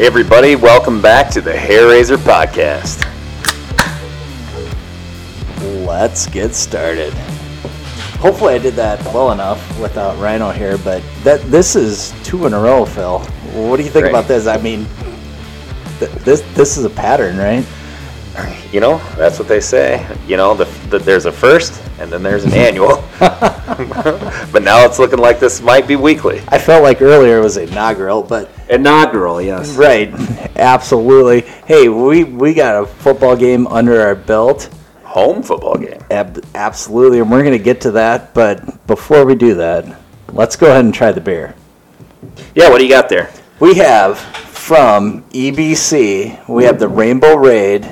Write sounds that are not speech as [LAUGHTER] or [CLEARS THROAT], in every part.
Hey, everybody, welcome back to the Hair Razor Podcast. Let's get started. Hopefully, I did that well enough without Rhino here, but that this is two in a row, Phil. What do you think Right. about this? I mean, th- this this is a pattern, right? You know, that's what they say. You know, the, the, there's a first and then there's an annual. [LAUGHS] [LAUGHS] but now it's looking like this might be weekly. I felt like earlier it was inaugural, but Inaugural, yes. right, absolutely. Hey, we we got a football game under our belt. Home football game. Ab- absolutely, and we're going to get to that. But before we do that, let's go ahead and try the beer. Yeah, what do you got there? We have from EBC, we have the Rainbow Raid.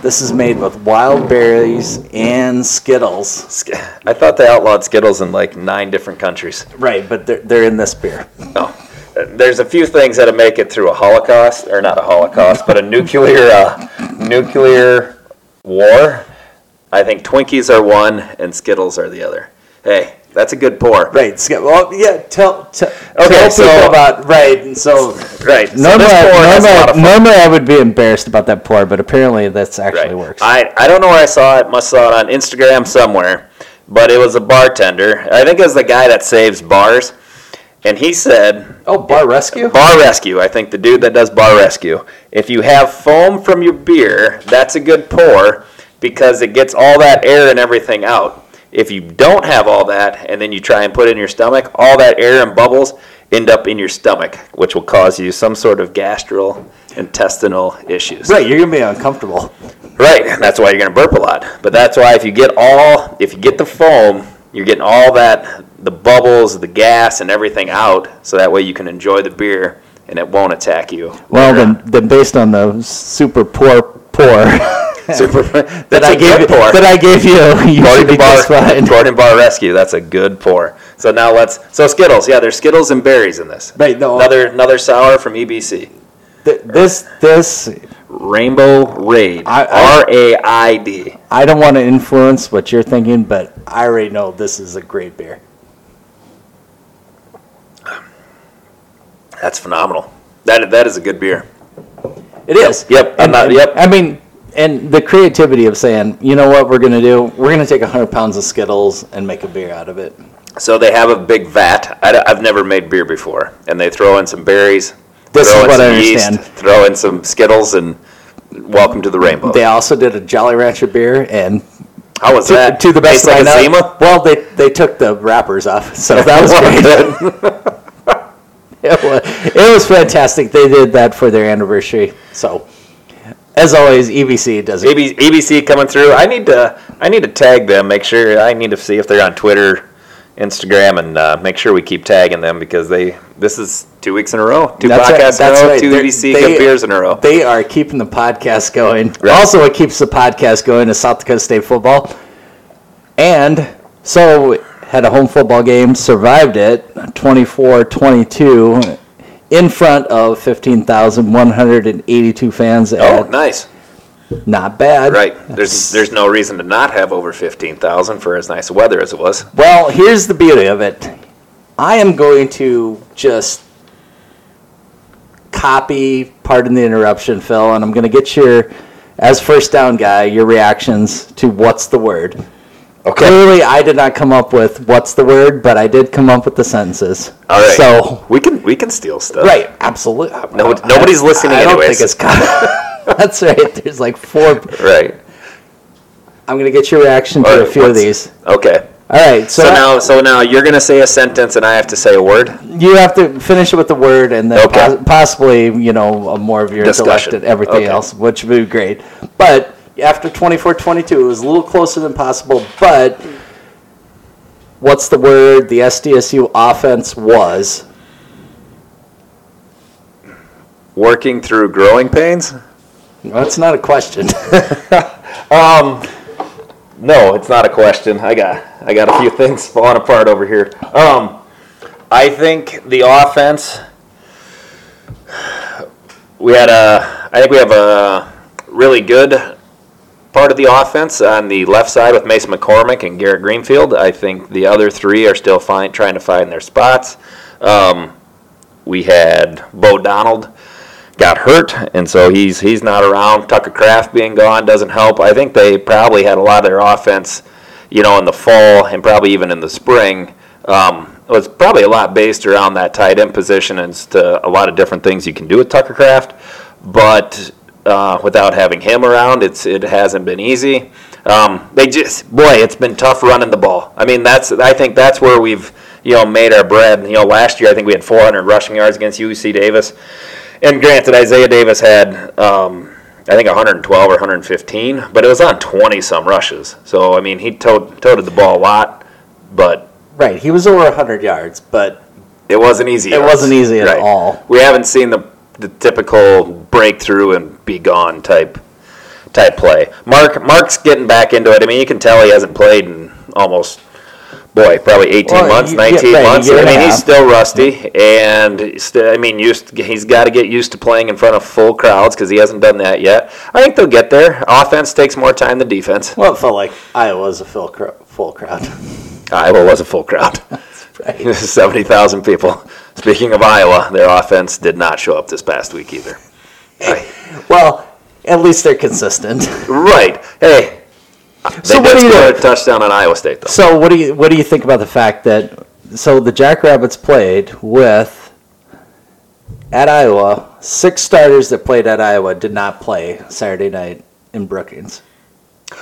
This is made with wild berries and Skittles. I thought they outlawed Skittles in like nine different countries. Right, but they're, they're in this beer. No. There's a few things that'll make it through a Holocaust, or not a Holocaust, but a nuclear uh, nuclear war. I think Twinkies are one and Skittles are the other. Hey, that's a good pour. Right, Sk- well, yeah, tell, tell, Okay, tell so- people about, right, and so Right. So normally, this pour has a lot of normally, fun. normally I would be embarrassed about that pour, but apparently that's actually Right. works. I, I don't know where I saw it. Must saw it on Instagram somewhere. But it was a bartender. I think it was the guy that saves bars. And he said, oh, Bar Rescue? Bar Rescue. I think the dude that does Bar Rescue. If you have foam from your beer, that's a good pour because it gets all that air and everything out. If you don't have all that and then you try and put it in your stomach, all that air and bubbles end up in your stomach, which will cause you some sort of gastrointestinal issues. Right, you're going to be uncomfortable. Right, and that's why you're gonna burp a lot. But that's why if you get all, if you get the foam, you're getting all that, the bubbles, the gas, and everything out, so that way you can enjoy the beer and it won't attack you. Well, later then, [LAUGHS] then based on the super poor pour [LAUGHS] super. [LAUGHS] that That's I a gave good pour. that I gave you, you should According be bar, just fine. according to bar rescue, that's a good pour. So now let's. So Skittles, yeah, there's Skittles and berries in this. Right, no. Another another sour from EBC. Th- This this Rainbow Raid. R A I D. I don't want to influence what you're thinking, but I already know this is a great beer. That's phenomenal. That that is a good beer. It is. Yep, I'm not- and- yep. I mean, and the creativity of saying, you know what, we're gonna do? We're gonna take hundred pounds of Skittles and make a beer out of it. So they have a big vat. I, have never made beer before, and they throw in some berries. This throw is in what I some yeast, understand. Throw in some Skittles, and welcome to the rainbow. They also did a Jolly Rancher beer, and How was to, that? to the best Tastes of my like a knowledge, well, they they took the wrappers off, so [LAUGHS] that was great. [LAUGHS] it, was, it was fantastic. They did that for their anniversary. So, as always, EBC does it. AB, ABC coming through. I need to. I need to tag them. Make sure. I need to see if they're on Twitter, Instagram, and uh, make sure we keep tagging them because they. This is two weeks in a row. Two That's podcasts that's in a row. right. Two they- beers in a row. They are keeping the podcast going. Right. Also, what keeps the podcast going is South Dakota State football. And so, had a home football game, survived it 24 22 in front of 15,182 fans. oh, At, nice. Not bad. Right. There's there's no reason to not have over fifteen thousand for as nice weather as it was. Well, here's the beauty of it. I am going to just copy, pardon the interruption, Phil, and I'm going to get your, as first down guy, your reactions to what's the word. Okay. Clearly, I did not come up with what's the word, but I did come up with the sentences. All right. So, we can we can steal stuff. right, absolutely. No, nobody's listening I don't anyways. think it's. [LAUGHS] [LAUGHS] That's right. There's like four. [LAUGHS] Right. I'm going to get your reaction to a few of these. Okay. All right. So, So now so now you're gonna say a sentence and I have to say a word. You have to finish it with the word and then Okay. pos- possibly, you know, a more of your Discussion. intellect and everything Okay. else, which would be great. But after 24-22, it was a little closer than possible. But what's the word? The SDSU offense was Working through growing pains? That's not a question. [LAUGHS] No, it's not a question. I got I got a few things [LAUGHS] falling apart over here. Um, I think the offense. We had a. I think we have a really good part of the offense on the left side with Mason McCormick and Garrett Greenfield. I think the other three are still trying to find their spots. Um, we had Bo Donald got hurt, and so he's he's not around. Tucker Kraft being gone doesn't help. I think they probably had a lot of their offense, you know, in the fall and probably even in the spring. Um, was probably a lot based around that tight end position and to a lot of different things you can do with Tucker Kraft, but uh, without having him around, it's it hasn't been easy. Um, they just boy, it's been tough running the ball. I mean, that's I think that's where we've you know made our bread. You know, last year I think we had 400 rushing yards against UC Davis, and granted, Isaiah Davis had. Um, I think 112 or 115, but it was on 20 some rushes. So I mean, he toted, toted the ball a lot, but Right, he was over 100 yards, but it wasn't easy. It wasn't easy at Right. all. We haven't seen the the typical breakthrough and be gone type type play. Mark Mark's getting back into it. I mean, you can tell he hasn't played in almost boy, probably 18 Well, months, you- 19 yeah, months. I mean, he's still rusty and still, I mean, used he's got to get used to playing in front of full crowds cuz he hasn't done that yet. I think they'll get there. Offense takes more time than defense. well, it felt like Iowa was a full, cro- full crowd. [LAUGHS] Iowa was a full crowd. [LAUGHS] right. [LAUGHS] 70,000 people. Speaking of Iowa, their offense did not show up this past week either. I- Well, at least they're consistent. right. Hey, So what do you a touchdown on Iowa State, though. So what do you what do you think about the fact that so the Jackrabbits played with at Iowa six starters that played at Iowa did not play Saturday night in Brookings.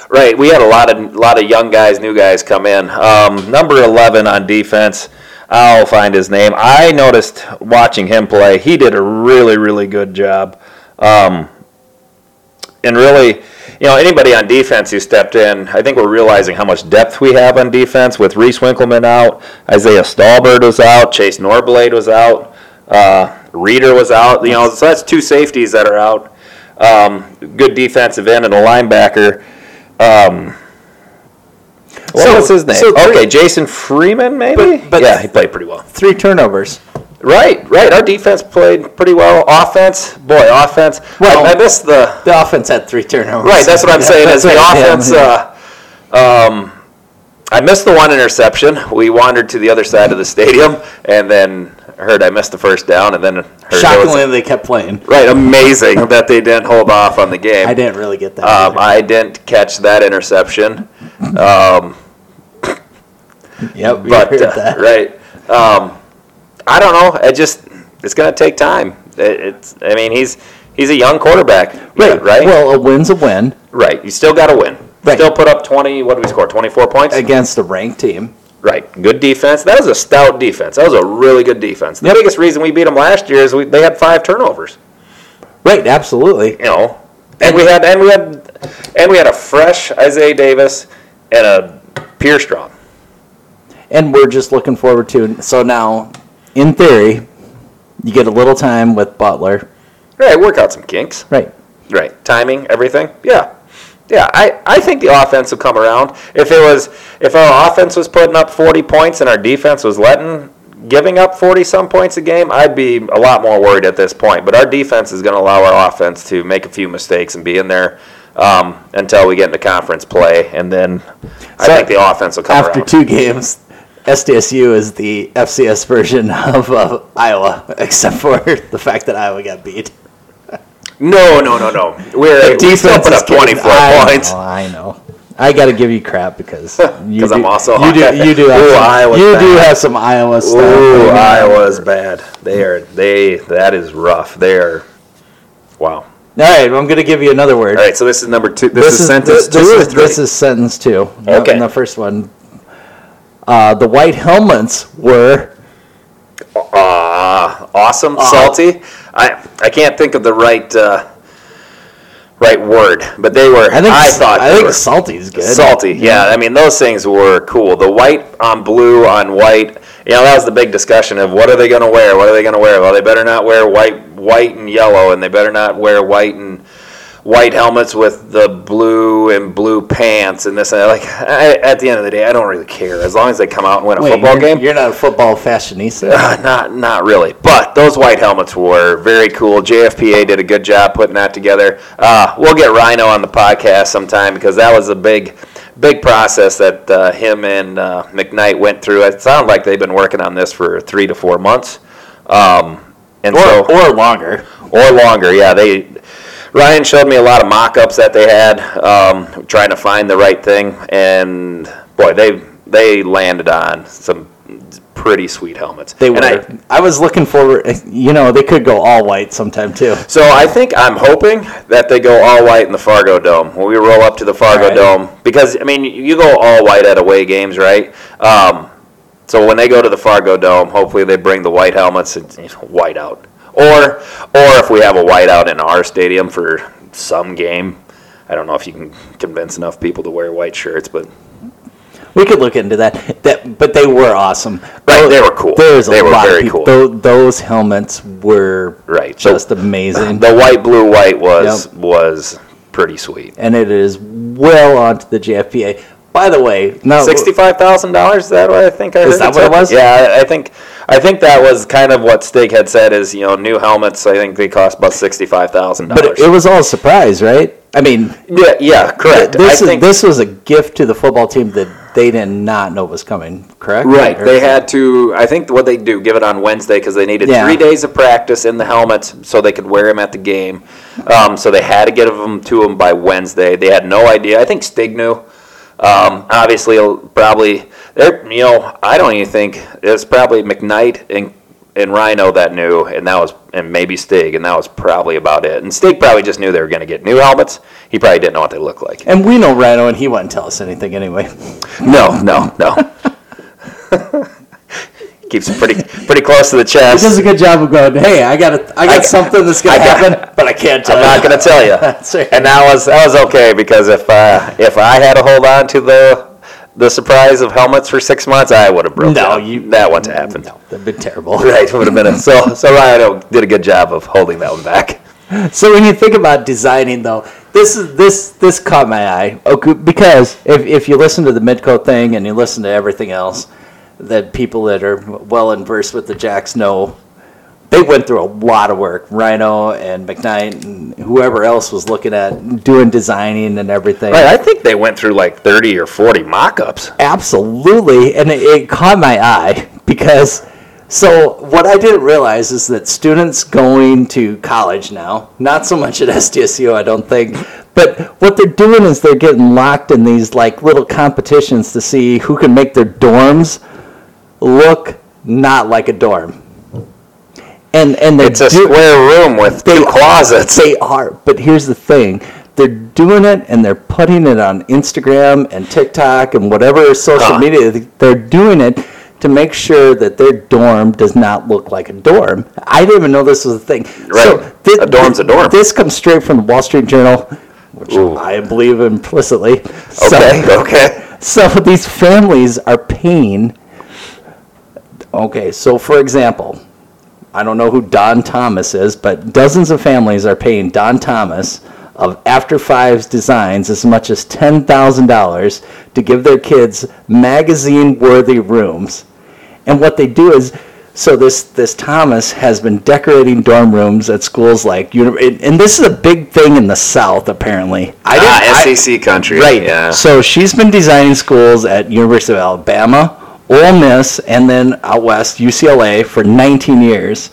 Right. We had a lot of lot of young guys, new guys come in. Um, number 11 on defense. I'll find his name. I noticed watching him play. He did a really, really good job. Um, and really, you know, anybody on defense who stepped in, I think we're realizing how much depth we have on defense with Reece Winkelman out, Isaiah Stalbird was out, Chase Norblade was out, uh, Reeder was out. You know, so that's two safeties that are out. Um, good defensive end and a linebacker. Um, what So- was his name? so- okay, Jason Freeman, maybe. But- but- yeah, he played pretty well. Three turnovers. Right, right. Our defense played pretty well. Offense, boy, offense. Well- I, I missed the The offense had three turnovers. Right, that's what I'm [LAUGHS] saying. Is That's the right, yeah, offense? yeah. Uh, um, I missed the one interception. We wandered to the other side of the stadium, and then heard I missed the first down, and then heard there was- Shockingly, they kept playing. right, amazing that they didn't hold off on the game. I didn't really get that. Um. I didn't catch that interception, um, yep, but heard uh, that. right. Um, I don't know. It just it's going to take time. It, it's. I mean, he's he's a young quarterback, Right, Right. Well, a win's a win Right. You still got to win. Right. Still put up 20, what did we score? 24 points? against a ranked team. Right. Good defense. That was a stout defense. That was a really good defense. The biggest reason we beat them last year is we, they had five turnovers. Right, absolutely. You know, and we had and we had and we had a fresh Isaiah Davis and a Pierre Strong. And we're just looking forward to. So now, in theory, you get a little time with Butler. Right. Work out some kinks. Right. Right. Timing, everything. Yeah. Yeah, I, I think the offense will come around. If it was if our offense was putting up 40 points and our defense was letting giving up 40 some points a game, I'd be a lot more worried at this point. But our defense is going to allow our offense to make a few mistakes and be in there um, until we get into conference play, and then I think the offense will come After around. two games, SDSU is the FCS version of uh, Iowa, [LAUGHS] except for the fact that Iowa got beat. no, no, no, no. We're we still put is up 24 I points. Know, I know. I got to give you crap because [LAUGHS] you 'Cause I'm also you do [LAUGHS] you do have Ooh, some, Iowa's you do have some Iowa stuff. Ooh. Iowa's bad. They are they that is rough. They are wow. All right, well, I'm going to give you another word. All right, so this is number two. This, is, sentence this, two or is. This is sentence two. Okay. The first one. Uh, the white helmets were Ah, awesome, Uh, salty. I I can't think of the right uh, right word, but they were. I think I thought I think salty is good. salty. Yeah, I mean those things were cool. The white on blue on white. You know that was the big discussion of what are they going to wear? What are they going to wear? Well, they better not wear white, white and yellow, and they better not wear white and white helmets with the blue and blue pants and this and that. Like I, at the end of the day, I don't really care as long as they come out and win a Wait, football you're, game. You're not a football fashionista. Uh, [LAUGHS] not not really, but those white helmets were very cool. JFPA did a good job putting that together. Uh, we'll get Rhino on the podcast sometime because that was a big big process that uh, him and uh, McKnight went through. It sounded like they've been working on this for three to four months, um, and or, so or longer. or longer. Yeah, they. Ryan showed me a lot of mock-ups that they had, um, trying to find the right thing, and boy, they they landed on some pretty sweet helmets. They And were. I- I, was looking forward. You know, they could go all white sometime too. So I think I'm hoping that they go all white in the Fargo Dome when we roll up to the Fargo Right. Dome because I mean you go all white at away games, right? Um, so when they go to the Fargo Dome, hopefully they bring the white helmets and you know, white out, or or if we have a whiteout in our stadium for some game. I don't know if you can convince enough people to wear white shirts, but We could look into that. That, but they were awesome. Right, they were cool. There's a They were lot very of people. cool. Tho- those helmets were Right, just amazing, the white, blue, white was Yep. was pretty sweet. and it is well onto the JFPA. By the way, no, Sixty-five thousand dollars. Is that what I think I Is heard that it what it was? Yeah, I, think I think that was kind of what Stig had said. Is you know new helmets. I think they cost about sixty-five thousand dollars. But it was all a surprise, right? I mean, yeah, yeah, correct. this I is this was a gift to the football team that they did not know was coming. Correct? right. Or- They had to. I think what they do give it on Wednesday because they needed Yeah. three days of practice in the helmets so they could wear them at the game. Um, so they had to get them to them by Wednesday. They had no idea. I think Stig knew. Um, obviously, probably there. You know, I don't even think it's probably McKnight and and Rhino that knew, and that was and maybe Stig, and that was probably about it. And Stig probably just knew they were going to get new helmets. He probably didn't know what they looked like. And we know Rhino, and he wouldn't tell us anything anyway. No, no, no. [LAUGHS] Keeps it pretty pretty close to the chest. He does a good job of going, "Hey, I got a, I got I- something that's gonna I got- happen, [LAUGHS] but I can't tell I'm not going to tell you. [LAUGHS] That's right. And that was that was okay because if uh, if I had to hold on to the the surprise of helmets for six months, I would have broken. No, down. you- that wouldn't happen. No, that'd be terrible. [LAUGHS] Right, would have been a, so. So Ryan did a good job of holding that one back. So when you think about designing, though, this is this this caught my eye. Okay, because if if you listen to the Midco thing and you listen to everything else, that people that are well versed with the Jacks know, they went through a lot of work. Rhino and McKnight and whoever else was looking at doing designing and everything. Right, I think they went through like thirty or forty mock-ups. Absolutely, and it, it caught my eye because so what I didn't realize is that students going to college now, not so much at SDSU, I don't think, but what they're doing is they're getting locked in these like little competitions to see who can make their dorms look not like a dorm. And and they're It's a do- square room with two closets. they are, but here's the thing. They're doing it and they're putting it on Instagram and TikTok and whatever social Huh. media. They're doing it to make sure that their dorm does not look like a dorm. I didn't even know this was a thing. Right. thi- A dorm's a dorm. This comes straight from the Wall Street Journal, which Ooh. I believe implicitly. So- Okay, okay. [LAUGHS] so these families are paying. Okay, so for example, I don't know who Don Thomas is, but dozens of families are paying Don Thomas of After Fives Designs as much as $10,000 to give their kids magazine worthy rooms. And what they do is, so this, this Thomas has been decorating dorm rooms at schools like, and this is a big thing in the South apparently. I Ah, I- SEC country. Right. Yeah. So she's been designing schools at University of Alabama, Ole Miss, and then out west UCLA for 19 years.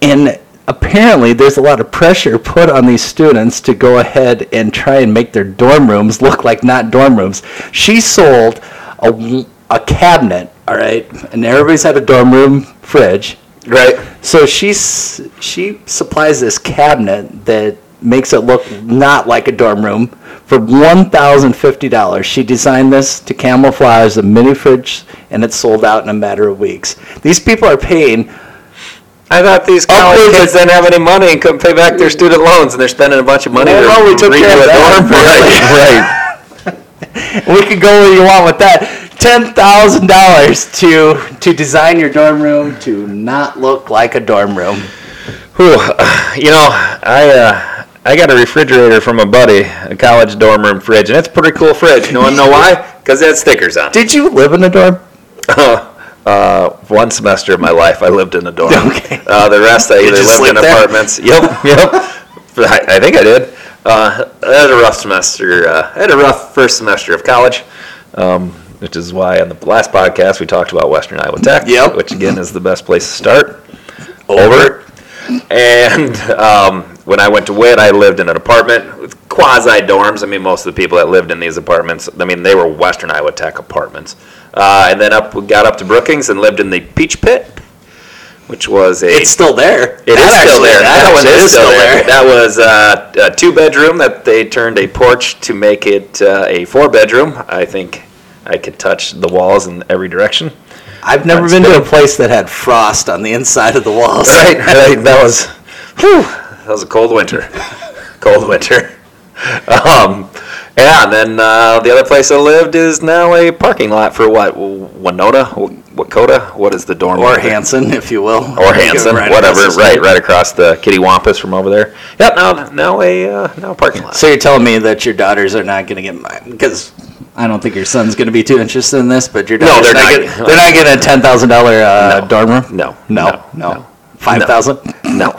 And apparently, there's a lot of pressure put on these students to go ahead and try and make their dorm rooms look like not dorm rooms. She sold a, a cabinet, all right, and everybody's had a dorm room fridge. Right. So she's she supplies this cabinet that makes it look not like a dorm room for one thousand fifty dollars. She designed this to camouflage the mini fridge, and it sold out in a matter of weeks. These people are paying. I thought these college Upwards kids didn't have any money and couldn't pay back their student loans, and they're spending a bunch of money Well, to no, we took care of that. dorm. [LAUGHS] Right, We could go where you want with that. Ten thousand dollars to to design your dorm room to not look like a dorm room. Whew, you know, I uh, I got a refrigerator from a buddy, a college dorm room fridge, and it's a pretty cool fridge. You want to know why? Because it had stickers on. it. Did you live in a dorm? [LAUGHS] uh, one semester of my life, I lived in a dorm. [LAUGHS] Okay. Uh, the rest, I either just lived in sleep there? apartments. Yep, [LAUGHS] yep. I, I think I did. Uh, I had a rough semester. Uh, I had a rough first semester of college, um, which is why on the last podcast we talked about Western Iowa Tech, Yep. which again is the best place to start. Over. And um, when I went to Witt, I lived in an apartment with quasi dorms. I mean, most of the people that lived in these apartments, I mean, they were Western Iowa Tech apartments. Uh, and then up, got up to Brookings and lived in the Peach Pit, which was a. It's still there. It is That still there. That That one actually is still there. That was uh, a two bedroom that they turned a porch to make it uh, a four bedroom. I think I could touch the walls in every direction. I've never been to a place that had frost on the inside of the walls. Right, right. [LAUGHS] That was, whew, that was a cold winter. [LAUGHS] cold winter. Um, yeah, and then uh, the other place I lived is now a parking lot for what? Winona? Wakota? What is the dorm? Or? Hanson, if you will. Or Hanson, Right whatever. Right, right across the Kitty Wampus from over there. Yep. Now, now a uh, now a parking lot. So you're telling me that your daughters are not going to get mine because I don't think your son's going to be too interested in this, but your no, they're not. not. Getting, they're not getting a ten thousand dollar uh, No. dorm room. No, no, no, no, no. five thousand. No,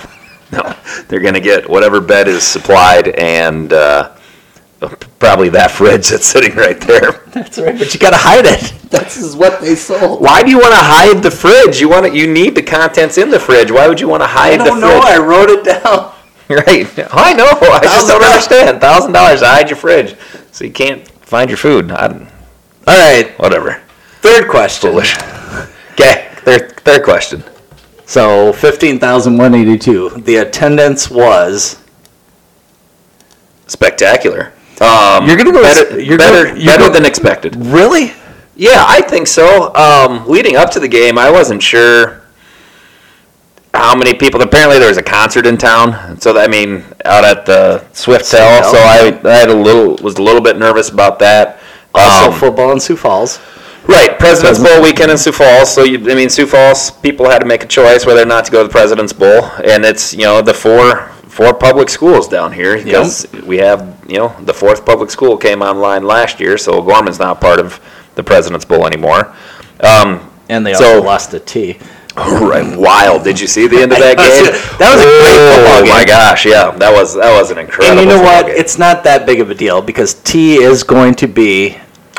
no. They're going to get whatever bed is supplied and uh, probably that fridge that's sitting right there. That's right, but you got to hide it. This is what they sold. Why do you want to hide the fridge? You want to, You need the contents in the fridge. Why would you want to hide I the don't know. I wrote it down. [LAUGHS] Right. I know. I just don't understand. Thousand dollars to hide your fridge, so you can't find your food. I, All right, whatever. third question. Foolish. Okay. Third, third question. So fifteen thousand one eighty two. The attendance was. Spectacular. Um, You're gonna go- better, you're better, gonna- you're better gonna- than expected. Really? Yeah, I think so. Um, leading up to the game, I wasn't sure how many people. Apparently, there was a concert in town, so that, I mean, out at the Swiftel. Swiftel. So I, I had a little was a little bit nervous about that. Also Um, football in Sioux Falls. Right, President's Bowl weekend in Sioux Falls. So you, I mean, Sioux Falls people had to make a choice whether or not to go to the President's Bowl, and it's you know the four four public schools down here because we have you know the fourth public school came online last year, so Gorman's not part of the President's Bowl anymore. Um, And they So- also lost a Tea. [LAUGHS] right, wild! Did you see the end of that [LAUGHS] That game? that was a great football game. Oh my gosh, yeah, that was that was an incredible. And you know what? game. It's not that big of a deal because Tea is going to be.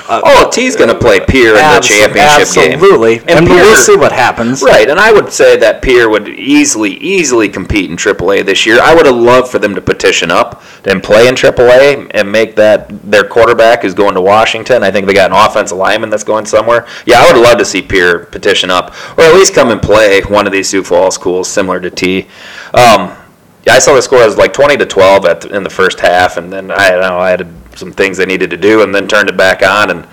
Uh, oh, Tea's going to play Pierre in the championship game. Absolutely. And, we'll see what happens. Right, and I would say that Pierre would easily, easily compete in AAA this year. I would have loved for them to petition up and play in AAA and make that their quarterback is going to Washington. I think they got an offensive lineman that's going somewhere. Yeah, I would love to see Pierre petition up, or at least come and play one of these Sioux Falls schools similar to Tea. Um, yeah, I saw the score as like 20 to 12 at the, in the first half, and then I don't know I had some things they needed to do, and then turned it back on and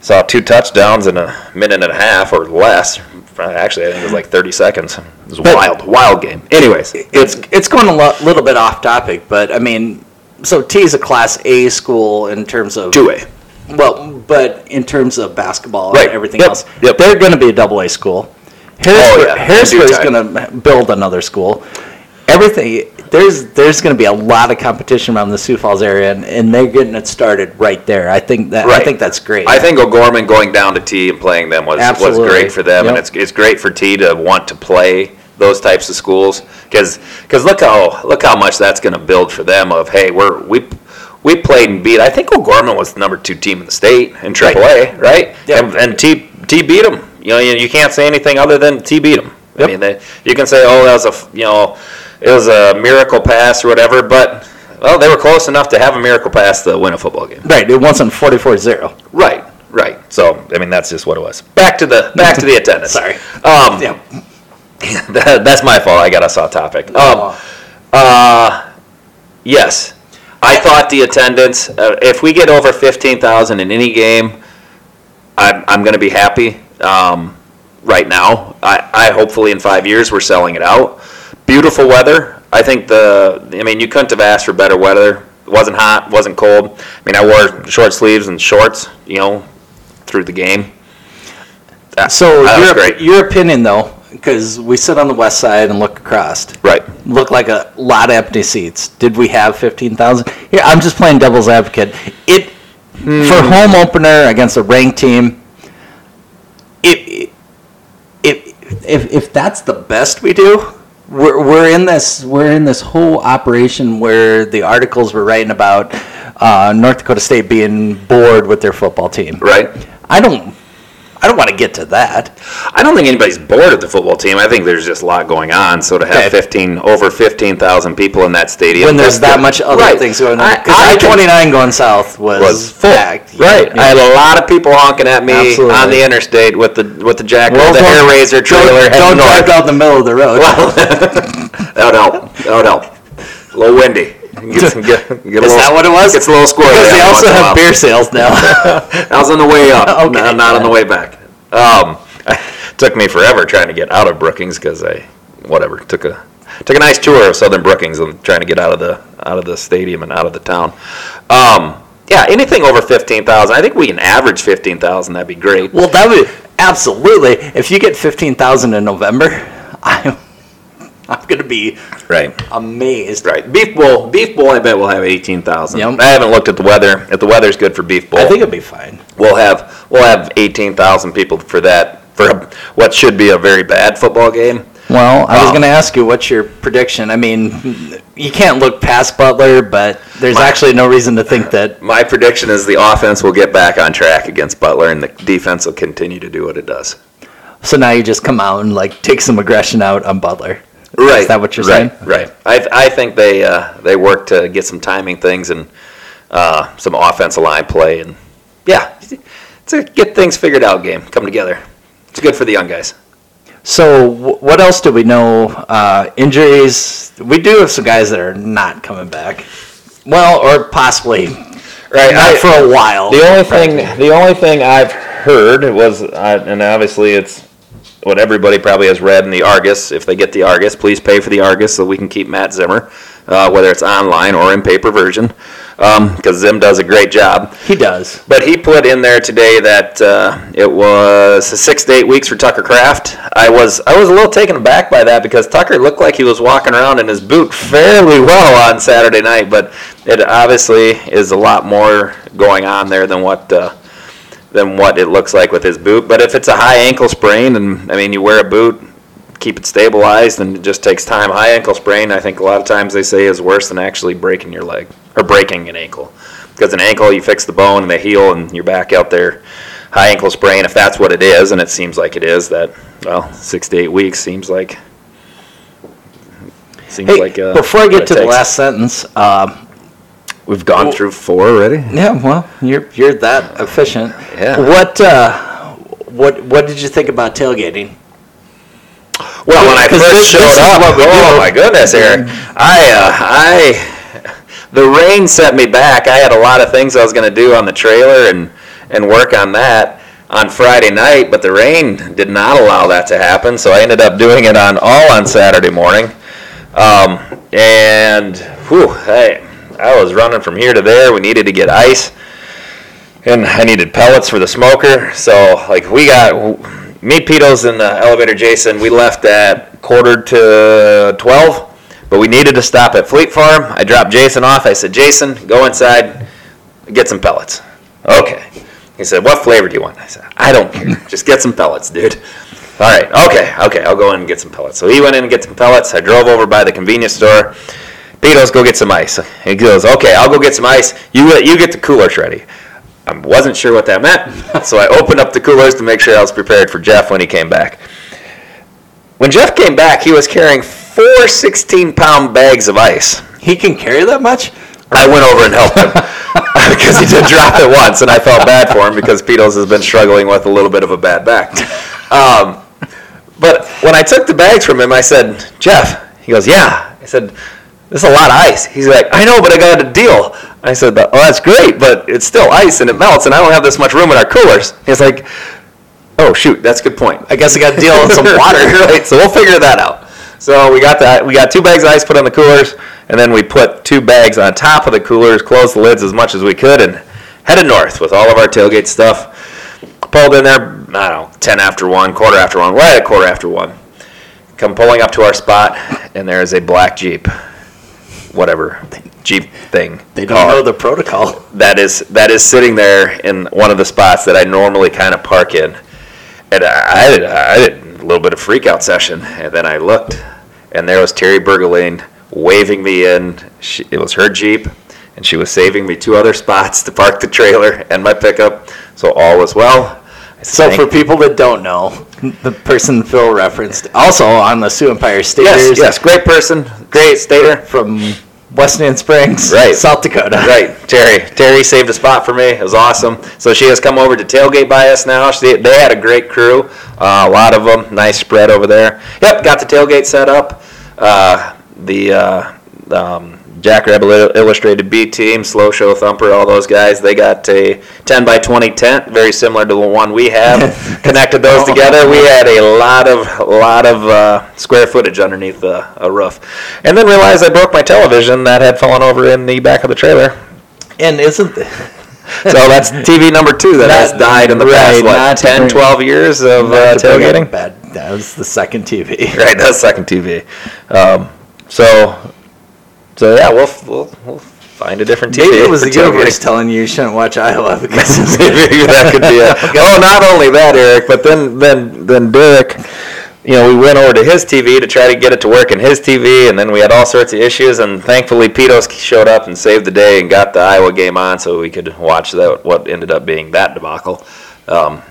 saw two touchdowns in a minute and a half or less. Actually, I think it was like 30 seconds. It was But- wild, wild game. Anyways, It's it's going a lo- little bit off topic, but I mean, so Tea is a Class A school in terms of two A. Well, but in terms of basketball Right. and everything Yep. else, Yep. they're going to be a double A school. Harrisburg, Oh, yeah. Harrisburg is going to build another school. Everything there's there's going to be a lot of competition around the Sioux Falls area, and, and they're getting it started right there. I think that I think that's great. I think O'Gorman going down to Tea and playing them was, was great for them, and it's, it's great for Tea to want to play those types of schools because because look how look how much that's going to build for them. Of hey, we're we we played and beat. I think O'Gorman was the number two team in the state in AAA, right? Yep. And, and Tea Tea beat them. You know, you, you can't say anything other than Tea beat them. I mean, they, you can say, oh, that was a you know, it was a miracle pass or whatever, but well, they were close enough to have a miracle pass to win a football game. right. It wasn't 44-0. Right, right. So I mean, that's just what it was. Back to the back to the attendance. [LAUGHS] Sorry. Um, Yeah. [LAUGHS] that, that's my fault. I got us off topic. Um, uh, yes, I thought the attendance. Uh, if we get over fifteen thousand in any game, I'm I'm going to be happy. Um, right now, I, I hopefully in five years we're selling it out. Beautiful weather. I think the. I mean, you couldn't have asked for better weather. It wasn't hot. wasn't cold. I mean, I wore short sleeves and shorts. You know, through the game. That- So that was your great. your opinion though, because we sit on the west side and look across, Right. look like a lot of empty seats. Did we have fifteen thousand? Here, I'm just playing devil's advocate. It hmm. for home opener against a ranked team. It, if if if that's the best we do, we're we're in this we're in this whole operation where the articles were writing about uh, North Dakota State being bored with their football team. Right. I don't. I don't want to get to that. I don't think anybody's bored of the football team. I think there's just a lot going on. So to have Okay. 15, over 15,000 people in that stadium. When there's that much other Right. things going on. Because I I think- twenty nine going south was, was full. packed. Right. Yeah. I had a lot of people honking at me Absolutely. on the interstate with the with the jack Well, the hair razor trailer. Don't, don't drive down the middle of the road. [LAUGHS] that would help. That would help. A little windy. Get some, get, Is little, that what it was? It's a little squirrely. Because they also once in a have beer sales now. [LAUGHS] I was on the way up, [LAUGHS] Okay, not, not on the way back. Um, [LAUGHS] took me forever trying to get out of Brookings because I, whatever, took a took a nice tour of Southern Brookings and trying to get out of the out of the stadium and out of the town. Um, yeah, anything over fifteen thousand, I think we can average fifteen thousand. That'd be great. well, that would absolutely. If you get fifteen thousand in November, I'm [LAUGHS] I'm gonna be Right. amazed. Right. Beef Bowl. Beef Bowl. I bet we'll have eighteen thousand. Yep. I haven't looked at the weather. If the weather's good for Beef Bowl, I think it'll be fine. we'll have we'll have eighteen thousand people for that for a, what should be a very bad football game. Well, I was Um, going to ask you what's your prediction. I mean, you can't look past Butler, but there's My- actually no reason to think that. [LAUGHS] My prediction is the offense will get back on track against Butler, and the defense will continue to do what it does. So now you just come out and like take some aggression out on Butler. Right. Is that what you're right, saying? Right. I, I think they uh, they work to get some timing things and uh, some offensive line play, and yeah, it's a get things figured out game. Come together. It's good for the young guys. So wh- what else do we know? Uh, injuries. We do have some guys that are not coming back. Well, or possibly Right. not for a while. The only thing, the only thing I've heard was, uh, and obviously it's what everybody probably has read in the Argus. If they get the Argus, please pay for the Argus so we can keep Matt Zimmer, uh, whether it's online or in paper version, because Zim does a great job. He does. But he put in there today that uh, it was six to eight weeks for Tucker Kraft. I was I was a little taken aback by that because Tucker looked like he was walking around in his boot fairly well on Saturday night, but it obviously is a lot more going on there than what uh, than what it looks like with his boot. But if it's a high ankle sprain, and I mean you wear a boot, keep it stabilized, and it just takes time. High ankle sprain, I think a lot of times they say is worse than actually breaking your leg or breaking an ankle. Because an ankle, you fix the bone and they heal, and you're back out there. High ankle sprain, if that's what it is, and it seems like it is, that well, six to eight weeks seems like seems Hey, like uh, before I get to the last sentence, um, we've gone through four already. yeah, well, you're you're that efficient. Yeah. What uh, what what did you think about tailgating? Well, when I first this- showed this up, oh do. my goodness, Eric, I, uh, I, the rain set me back. I had a lot of things I was going to do on the trailer and and work on that on Friday night, but the rain did not allow that to happen. So I ended up doing it on all on Saturday morning, um, and whew, hey, I was running from here to there. We needed to get ice and I needed pellets for the smoker. So like we got me, Pito's, and the elevator Jason. We left at quarter to twelve, but we needed to stop at Fleet Farm. I dropped Jason off. I said, Jason, go inside, get some pellets. Okay. He said, what flavor do you want? I said, I don't care. [LAUGHS] Just get some pellets, dude. All right. Okay. Okay. I'll go in and get some pellets. So he went in and get some pellets. I drove over by the convenience store. Pito's, go get some ice. He goes, okay, I'll go get some ice. You you get the coolers ready. I wasn't sure what that meant, [LAUGHS] so I opened up the coolers to make sure I was prepared for Jeff when he came back. When Jeff came back, he was carrying four 16 pound bags of ice. He can carry that much? I went over and helped him [LAUGHS] because he did drop it once, and I felt bad for him because Peters has been struggling with a little bit of a bad back. Um, but when I took the bags from him, I said, Jeff, he goes, Yeah. I said, This is a lot of ice. He's like, I know, but I got a deal. I said, Oh, that's great, but it's still ice and it melts, and I don't have this much room in our coolers. He's like, Oh, shoot, that's a good point. I guess I got to deal with some water. [LAUGHS] right, so we'll figure that out. So we got that. We got two bags of ice put on the coolers, and then we put two bags on top of the coolers, closed the lids as much as we could, and headed north with all of our tailgate stuff. Pulled in there, I don't know, ten after one, quarter after one, right at quarter after one. Come pulling up to our spot, and there is a black Jeep, whatever Jeep thing. They don't car know the protocol. [LAUGHS] that is that is sitting there in one of the spots that I normally kind of park in, and I, I, did, I did a little bit of freak out session, and then I looked, and there was Terry Bergeline waving me in. She, it was her Jeep, and she was saving me two other spots to park the trailer and my pickup, so all was well. So for people that don't know, the person Phil referenced, also on the Sioux Empire Staters, yes, yes, great person, great stater. from Wessington Springs, Right. South Dakota. Right, Terry. Terry saved a spot for me. It was awesome. So she has come over to tailgate by us now. She, they had a great crew, uh, a lot of them. Nice spread over there. Yep, got the tailgate set up. Uh, the uh, um, Jack Rebel Illustrated B team, Slow Show Thumper, all those guys. They got a 10 by 20 tent, very similar to the one we have. [LAUGHS] Connected those together. We had a lot of lot of uh, square footage underneath the a roof, and then realized I broke my television that had fallen over in the back of the trailer. And isn't the, So that's TV number two that has died in the past, right, what, 10, bring- 12 years of uh, to bring up tailgating? bad- that was the second TV. Right, that's second TV. Um, so, so yeah, we'll, we'll, we'll find a different TV. Maybe it was the universe telling you you shouldn't watch Iowa [LAUGHS] because that could be it. [LAUGHS] Oh, not only that, Eric, but then, then, then Derek, you know, we went over to his TV to try to get it to work in his TV, and then we had all sorts of issues, and thankfully Pitos showed up and saved the day and got the Iowa game on, so we could watch that. What ended up being that debacle. Um,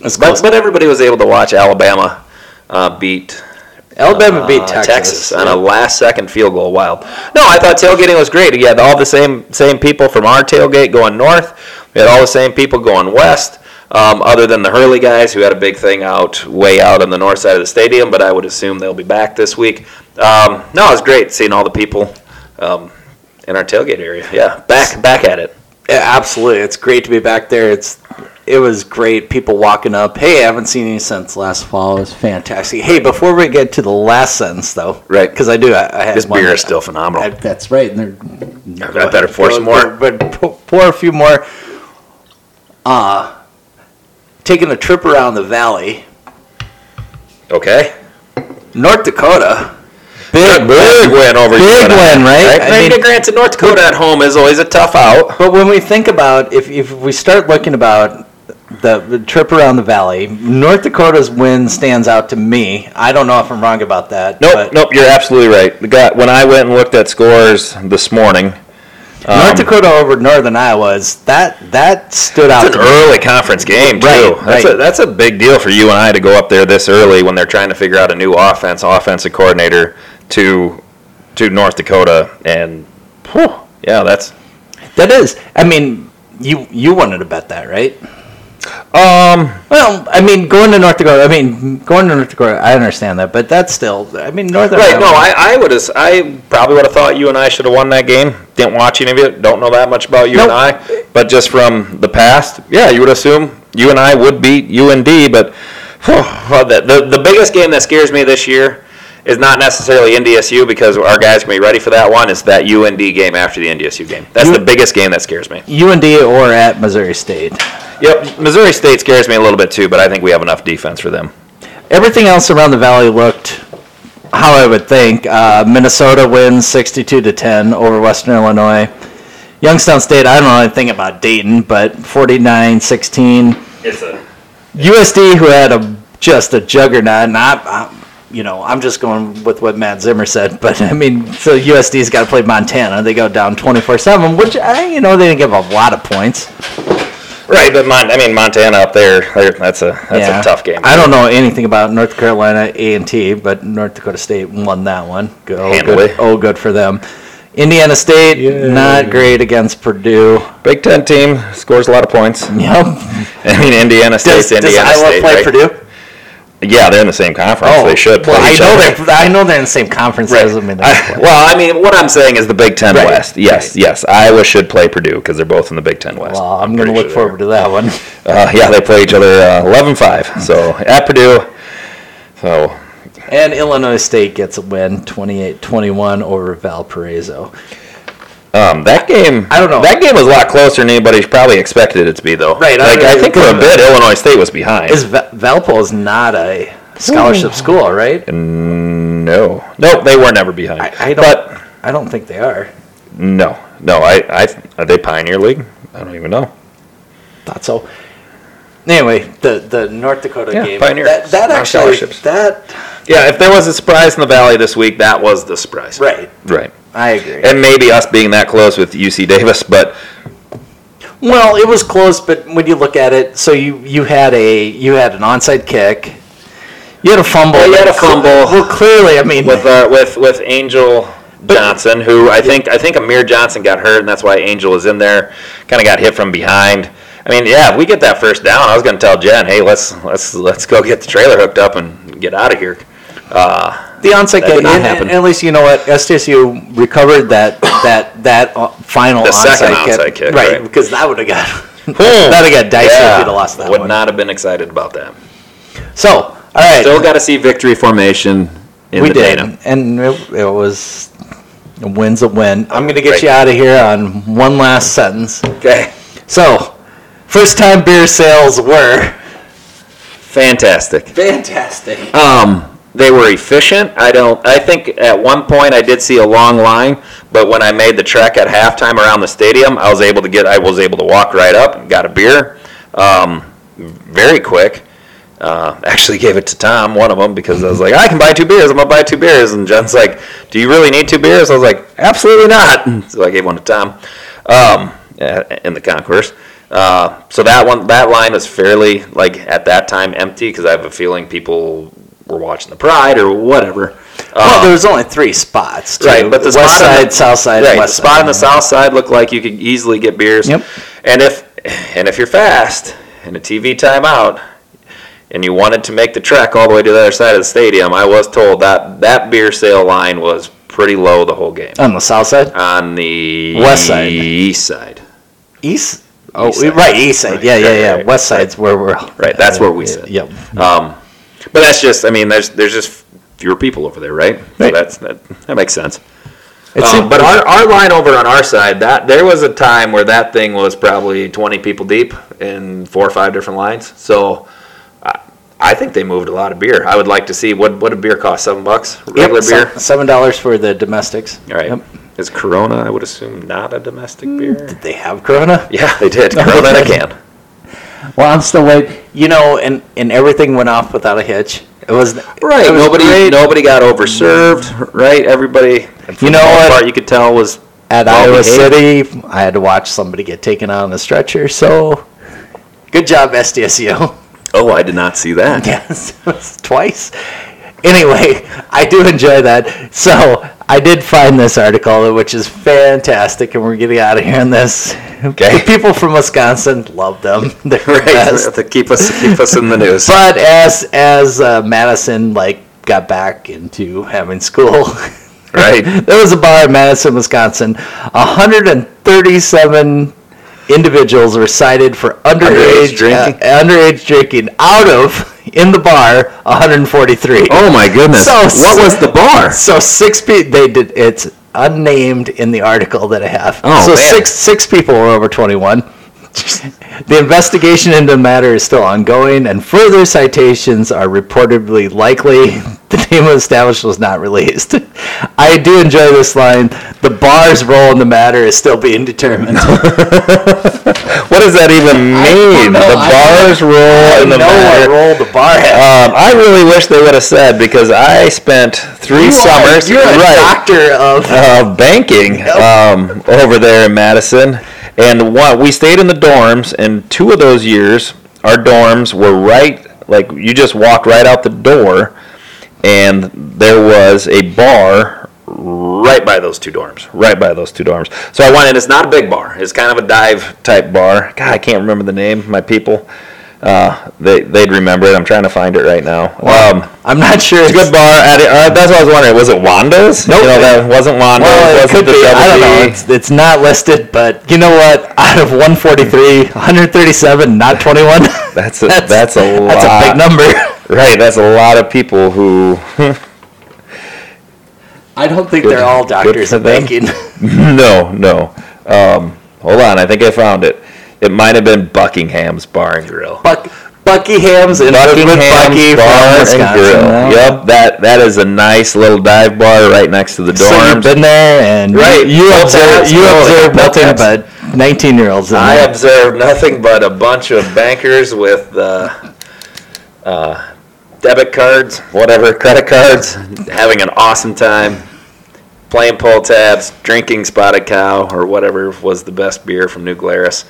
but, but everybody was able to watch Alabama uh, beat Alabama beat uh, Texas. on a last-second field goal. Wild. No, I thought tailgating was great. You had all the same same people from our tailgate going north. We had all the same people going west. Um, other than the Hurley guys, who had a big thing out way out on the north side of the stadium, but I would assume they'll be back this week. Um, no, it was great seeing all the people um, in our tailgate area. Yeah, back back at it. Absolutely. It's great to be back there. It's it was great. People walking up. Hey, I haven't seen you since last fall. It was fantastic. Hey, before we get to the last sentence, though, Right. Because I do. I, I had This one- beer is still phenomenal. I- that's right. And they're, I better pour some more. But pour, pour a few more. Uh, taking a trip around the valley, Okay. North Dakota. Big, big win over Big UNI, win, right? I I mean, mean- granted, North Dakota at home is always a tough out. But when we think about if if we start looking about the, the trip around the valley, North Dakota's win stands out to me. I don't know if I'm wrong about that. Nope, but nope, you're absolutely right. The guy, when I went and looked at scores this morning, North um, Dakota over Northern Iowa is that that stood out. It's to an me. early conference game too. Right, that's right. a that's a big deal for you and I to go up there this early when they're trying to figure out a new offense, offensive coordinator to to North Dakota, and whew, yeah, that's That is. I mean, you you wanted to bet that, right? um Well, I mean, going to North Dakota. I mean, going to North Dakota. I understand that, but that's still. I mean, Northern. right. No, I, I would have I probably would have thought you and I should have won that game. Didn't watch any of it. Don't know that much about you and Nope. I, but just from the past, yeah, you would assume you and I would beat UND. But whew, well, the, the the biggest game that scares me this year is not necessarily NDSU because our guys can be ready for that one. It's that UND game after the NDSU game. That's You- the biggest game that scares me. UND or at Missouri State. Yep, Missouri State scares me a little bit too, but I think we have enough defense for them. Everything else around the valley looked how I would think. Uh, Minnesota wins 62 to 10 over Western Illinois. Youngstown State, I don't know anything about Dayton, but 49 16. It's a USD, who had a just a juggernaut, and I, I, you know, I'm just going with what Matt Zimmer said, but I mean, so USD's got to play Montana. They go down 24 7, which I, you know, they didn't give up a lot of points. right, but Mon- I mean Montana up there, that's a that's Yeah. a tough game. I don't know anything about North Carolina A and T, but North Dakota State won that one. Good, oh, good, oh, good for them. Indiana State not great against Purdue. Big Ten team scores a lot of points. Yep. [LAUGHS] I mean Indiana Does, State's does Indiana Iowa State, play right? Purdue? Yeah, they're in the same conference. they should play Oh, Well, I know other. they're I know they're in the same conference. Right. Doesn't mean they I- well, I mean, what I'm saying is the Big Ten Right, West. Yes, right. yes. Iowa should play Purdue because they're both in the Big Ten West. Well, I'm going to look sure forward to that one. [LAUGHS] Uh, yeah, they play each other uh, 11-5. So at Purdue. So And Illinois State gets a win, 28-21 over Valparaiso. Um, that game, I don't know. That game was a lot closer than anybody probably expected it to be, though. Right, I Like I, agree. think for a bit, Illinois State was behind. Is Va- Valpo is not a scholarship school, right? no, no, they were never behind. I, I don't. But I don't think they are. no, no. I, I, are they Pioneer League? I don't even know. Thought so. Anyway, the the North Dakota Yeah, game. Pioneer. That, that actually scholarships. that Yeah, if there was a surprise in the Valley this week, that was the surprise. right. Right. I agree. And maybe us being that close with UC Davis, but Well, it was close, but when you look at it, so you you had a you had an onside kick, you had a fumble. Well, you had a fumble. Well, clearly, I mean, with uh, with with Angel Johnson, who I think I think Amar Johnson got hurt, and that's why Angel is in there. Kind of got hit from behind. I mean, yeah, if we get that first down, I was going to tell Jen, hey, let's let's let's go get the trailer hooked up and get out of here. Uh, the onside That kick. did not and- happen. and at least you know what SDSU recovered that that that uh, final The onside, second kick. onside kick, right? right. Because that would have got that would have got dicey if you'd have lost that would one. not have been excited about that. So, all right, Still got to see victory formation in we the did, Dana. and it, it was a win's a win. I'm going to get Right. you out of here on one last sentence. Okay, So, first time beer sales were fantastic. fantastic. Um, they were efficient. I don't. I think at one point I did see a long line, but when I made the trek at halftime around the stadium, I was able to get. I was able to walk right up, and got a beer, um, very quick. Uh, actually gave it to Tom, one of them, because I was like, I can buy two beers. I'm gonna buy two beers, and Jen's like, Do you really need two beers? I was like, Absolutely not. [LAUGHS] So I gave one to Tom, um, uh, in the concourse. Uh, so that one, that line was fairly like at that time empty because I have a feeling people were watching the Pride or whatever. well, Uh, there was only three spots. Too. Right, but the west side, the- south side, right, and the west spot side. on the south side looked like you could easily get beers. Yep. And if and if you're fast in a TV timeout and you wanted to make the trek all the way to the other side of the stadium, I was told that that beer sale line was pretty low the whole game. on the south side, On the West side. east side. east. Oh, East side. right, east side. Right, Yeah, yeah, right, yeah. right, West side's where we're. Right, that's where we sit. Yep. Um, but that's just, I mean, there's there's just fewer people over there, right? So Right. that's that, that makes sense. Um, but our, our line over on our side, that there was a time where that thing was probably 20 people deep in four or five different lines. So I, I think they moved a lot of beer. I would like to see what what a beer cost seven bucks regular Yep, beer. Seven dollars for the domestics. All right, Yep. is Corona? I would assume not a domestic beer. Did they have Corona? Yeah, they did. Corona in a can. [LAUGHS] Well, I'm still waiting. You know, and and everything went off without a hitch. It was Right. It was nobody great. nobody got overserved. Right. Everybody. You know what? Part, you could tell was At Iowa behaved. City, I had to watch somebody get taken out on a stretcher. So, good job, SDSU. Oh, I did not see that. [LAUGHS] Yes, twice. Anyway, I do enjoy that. So I did find this article, which is fantastic, and we're getting out of here on this. Okay. The people from Wisconsin love them. [LAUGHS] They're the Right. best. To keep us keep us in the news. But as as uh, Madison like got back into having school, [LAUGHS] Right. there was a bar in Madison, Wisconsin. 137 individuals were cited for underage, Underage drinking? uh, underage drinking out of in the bar 143. Oh my goodness! So what was the bar? So six people. They did. It's unnamed in the article that I have. Oh, so man. six six people were over 21. [LAUGHS] The investigation into the matter is still ongoing, and further citations are reportedly likely. [LAUGHS] The name of the establishment was not released. [LAUGHS] I do enjoy this line. The bar's role in the matter is still being determined. What does that even mean? The bar's role in the matter. role the bar has. Um, I really wish they would have said because I spent three You are- summers You're a right, doctor of. of banking um, over there in Madison, and one we stayed in the dorms, and two of those years our dorms were right like you just walked right out the door, and there was a bar right by those two dorms, right by those two dorms. So I went in. It's not a big bar. It's kind of a dive type bar. God, I can't remember the name. My people, uh, they they'd remember it. I'm trying to find it right now. Um, I'm not sure. it's a good bar. At it, uh, that's what I was wondering. Was it Wando's? Nope. You know, that wasn't Wando's. Well, it wasn't could the be. I don't know. It's, it's not listed, but you know what? Out of 143, 137, not 21. [LAUGHS] That's a, that's, a lot. That's a big number. [LAUGHS] Right. That's a lot of people who. [LAUGHS] I don't think Good- they're all doctors of banking. no, no. Um, hold on. I think I found it. It might have been Buckingham's Bar and Grill. Buck, Bucky Hams and Buckingham's Bucky Bar and. Grill. no? Yep, that that is a nice little dive bar right next to the So you've been there, and Right. you Both observe you observe nothing but 19 year olds. I observed nothing but a bunch of bankers with uh, uh, debit cards, whatever, credit cards, having an awesome time, playing pull tabs, drinking spotted cow or whatever was the best beer from New Glarus.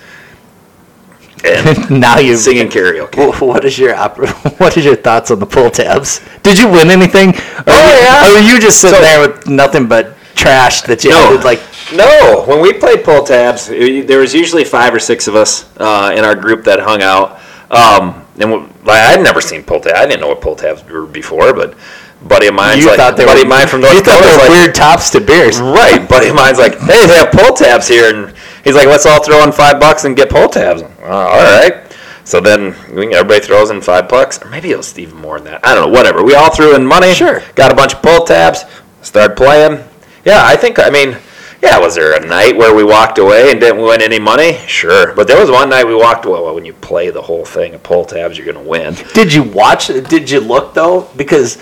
And [LAUGHS] now you're singing [LAUGHS] karaoke. What is your op- [LAUGHS] what is your thoughts on the pull tabs? Did you win anything? Or Oh, you- yeah. Or were you just sitting So- there with nothing but trash that you No. like? No, when we played pull tabs, it- there was usually five or six of us uh, in our group that hung out. Um, and we, like, I'd never seen pull tabs. I didn't know what pull tabs were before, but buddy of mine's You like, thought they buddy were of mine from North you thought they were like, weird tops to beers. right. Buddy of mine's like, hey, they have pull tabs here, and he's like, let's all throw in five bucks and get pull tabs. Uh, all right. So then everybody throws in five bucks, or maybe it was even more than that. I don't know. Whatever. We all threw in money. Sure. Got a bunch of pull tabs. Started playing. Yeah, I think. I mean, yeah. Was there a night where we walked away and didn't win any money? Sure. But there was one night we walked away. Well, when you play the whole thing of pull tabs, you're gonna win. Did you watch? Did you look though? Because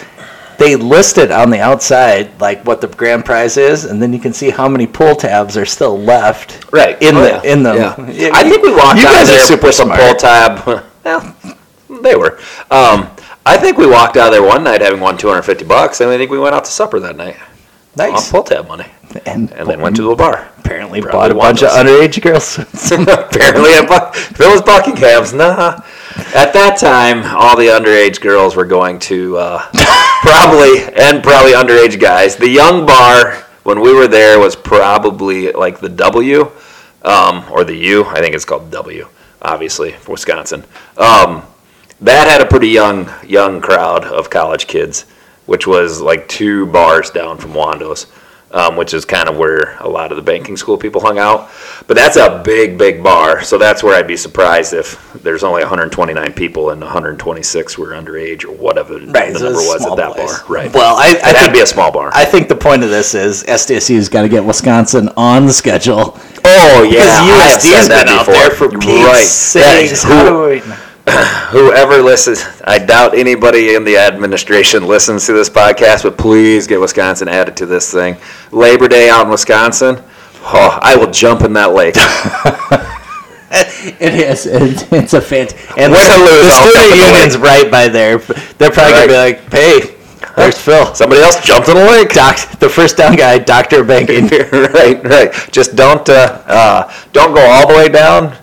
they listed on the outside like what the grand prize is, and then you can see how many pull tabs are still left. Right. in Oh, the yeah. in the. Yeah. I think we walked You out of guys are there super with some smart. pull tab. Well, they were. Um, I think we walked out of there one night having won 250 bucks, and I think we went out to supper that night on Nice. pull tab money, And, and then went to the bar. apparently Probably bought a bunch of underage girls. [LAUGHS] [LAUGHS] Apparently, if it was Buckingham's, nah. At that time, all the underage girls were going to uh, [LAUGHS] probably, and probably underage guys. The young bar when we were there was probably like the W um, or the U. I think it's called W, obviously Wisconsin. Um, that had a pretty young young crowd of college kids, which was like two bars down from Wando's, um, which is kind of where a lot of the banking school people hung out. But that's a big, big bar, so that's where I'd be surprised if there's only 129 people and 126 were underage or whatever Right, the so number was at that place. bar. Right. Well, I, I to think be a small bar. I think the point of this is SDSU's got to get Wisconsin on the schedule. oh yeah, Because I have said that been out before. there for Pete's right. sakes. Who- How do we- [CLEARS THROAT] whoever listens, I doubt anybody in the administration listens to this podcast, but please get Wisconsin added to this thing. Labor Day out in Wisconsin, oh, I will jump in that lake. [LAUGHS] It is. It, it's a fant. And Win the, or lose, the student in the right by there. They're probably gonna be like, "Hey, there's Phil, Somebody else jumped in the lake. doc, the first down guy, doctor banking." [LAUGHS] right, right. Just don't uh, uh, don't go all the way down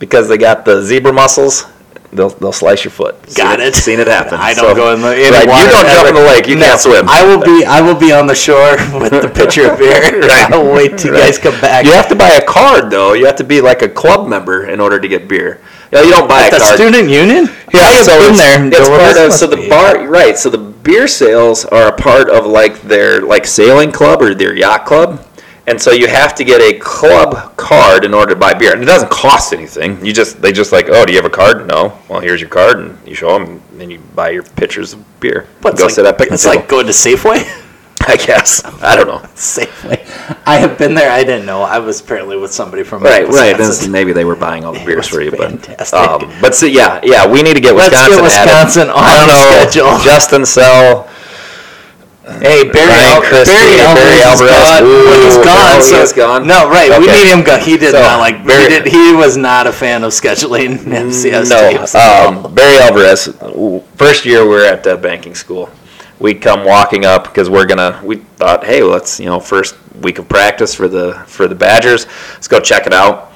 because they got the zebra mussels. They'll, they'll slice your foot. Got Seen it. Seen it happen. I don't So- go in the in right, water You don't jump in the lake. You No, can't swim. I will be. I will be on the shore [LAUGHS] with the pitcher of beer. [LAUGHS] Right. I'll wait till you guys come back. You have to buy a card though. You have to be like a club member in order to get beer. Yeah, you don't buy a the card. student union. Yeah, I have so been there. It's part of so the bar right. So the beer sales are a part of like their like sailing club or their yacht club, and so you have to get a club card in order to buy beer, and it doesn't cost anything. You just they just like, oh, do you have a card? No. Well, here's your card, and you show them, and then you buy your pitchers of beer. But Go like, sit at picnic It's table. like going to Safeway. [LAUGHS] I guess I don't know. [LAUGHS] Safeway. I have been there. I didn't know. I was apparently with somebody from Right, right. Wisconsin. That's, maybe they were buying all the beers for you, but fantastic. um, but so, yeah, yeah, we need to get Let's Wisconsin. get added. Wisconsin on I don't know. schedule. Justin Sell. Hey, Barry, Al- Barry Alvarez, Barry is Alvarez. gone. Ooh, Well, he's gone. no, he so, is gone? No, right. We need him. Go. He did So, not like. Barry- he, did, he was not a fan of scheduling [LAUGHS] FCS teams. No, um, Barry Alvarez. First year we were at uh, banking school. We'd come walking up because we're gonna. We thought, hey, let's you know, first week of practice for the for the Badgers. Let's go check it out.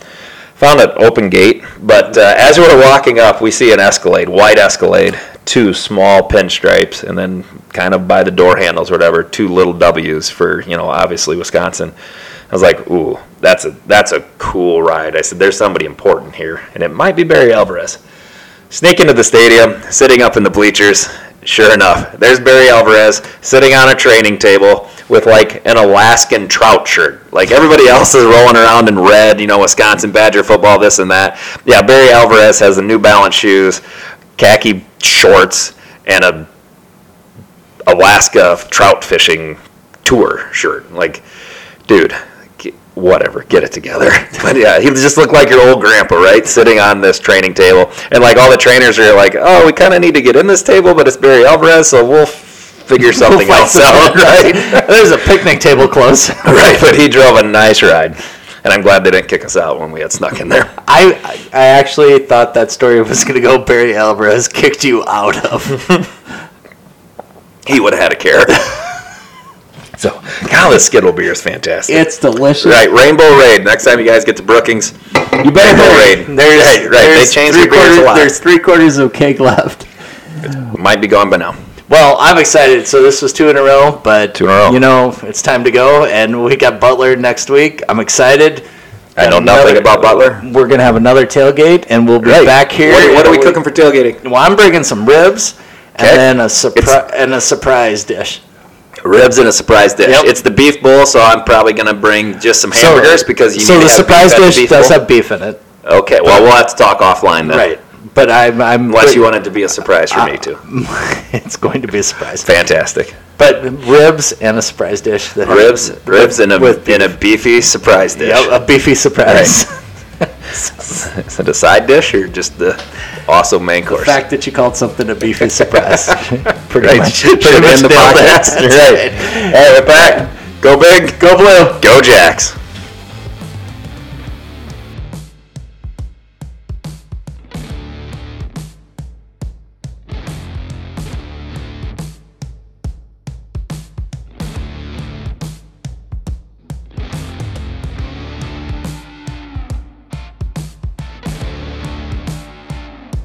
Found an open gate, but uh, as we were walking up, we see an Escalade, white Escalade, two small pinstripes, and then kind of by the door handles, whatever, two little W's for you know, obviously Wisconsin. I was like, ooh, that's a that's a cool ride. I said, there's somebody important here, and it might be Barry Alvarez. Sneak into the stadium, sitting up in the bleachers. Sure enough, there's Barry Alvarez sitting on a training table with like an Alaskan trout shirt. Like everybody else is rolling around in red, you know, Wisconsin Badger football, this and that. Yeah, Barry Alvarez has the New Balance shoes, khaki shorts, and a Alaska trout fishing tour shirt. Like, dude, get, whatever, get it together. [LAUGHS] But yeah, he just looked like your old grandpa, right? Sitting on this training table, and like all the trainers are like, "Oh, we kind of need to get in this table, but it's Barry Alvarez, so we'll figure something We'll else out, [LAUGHS] right?" There's a picnic table close. right. But he drove a nice ride, and I'm glad they didn't kick us out when we had snuck in there. [LAUGHS] I I actually thought that story was going to go. Barry Alvarez kicked you out of. He would have had a care. [LAUGHS] So, God, this Skittle beer is fantastic. It's delicious. right, Rainbow Raid. Next time you guys get to Brookings, You better Rainbow. Raid. There's, right, right. They changed three the beers quarters, lot. There's three quarters of keg left. Might be gone by now. Well, I'm excited. So this was two in a row, but Two in a row. you know it's time to go, and we got Butler next week. I'm excited. I know nothing about Butler. We're gonna have another tailgate, and we'll be Right. back here. What, what are we in a cooking for tailgating? Well, I'm bringing some ribs, and then a surprise and a surprise dish. Ribs and a surprise dish. Yep. It's the beef bowl, so I'm probably gonna bring just some hamburgers because you so need the to have surprise beef at the dish beef does bowl. have beef in it, Okay, well we'll have to talk offline then. right? But I'm, I'm Unless you want it to be a surprise for Uh, me too. [LAUGHS] it's going to be a surprise. Fantastic. But ribs and a surprise dish. That have- Ribs, ribs in a with in a beefy surprise dish. Yep, a beefy surprise. [LAUGHS] Is it a side dish or just the awesome main course? The fact that you called something a beefy surprise. [LAUGHS] pretty Right, much. should have been the podcast. That's Right. Hey, we're back. Go big. Go blue. Go Jacks.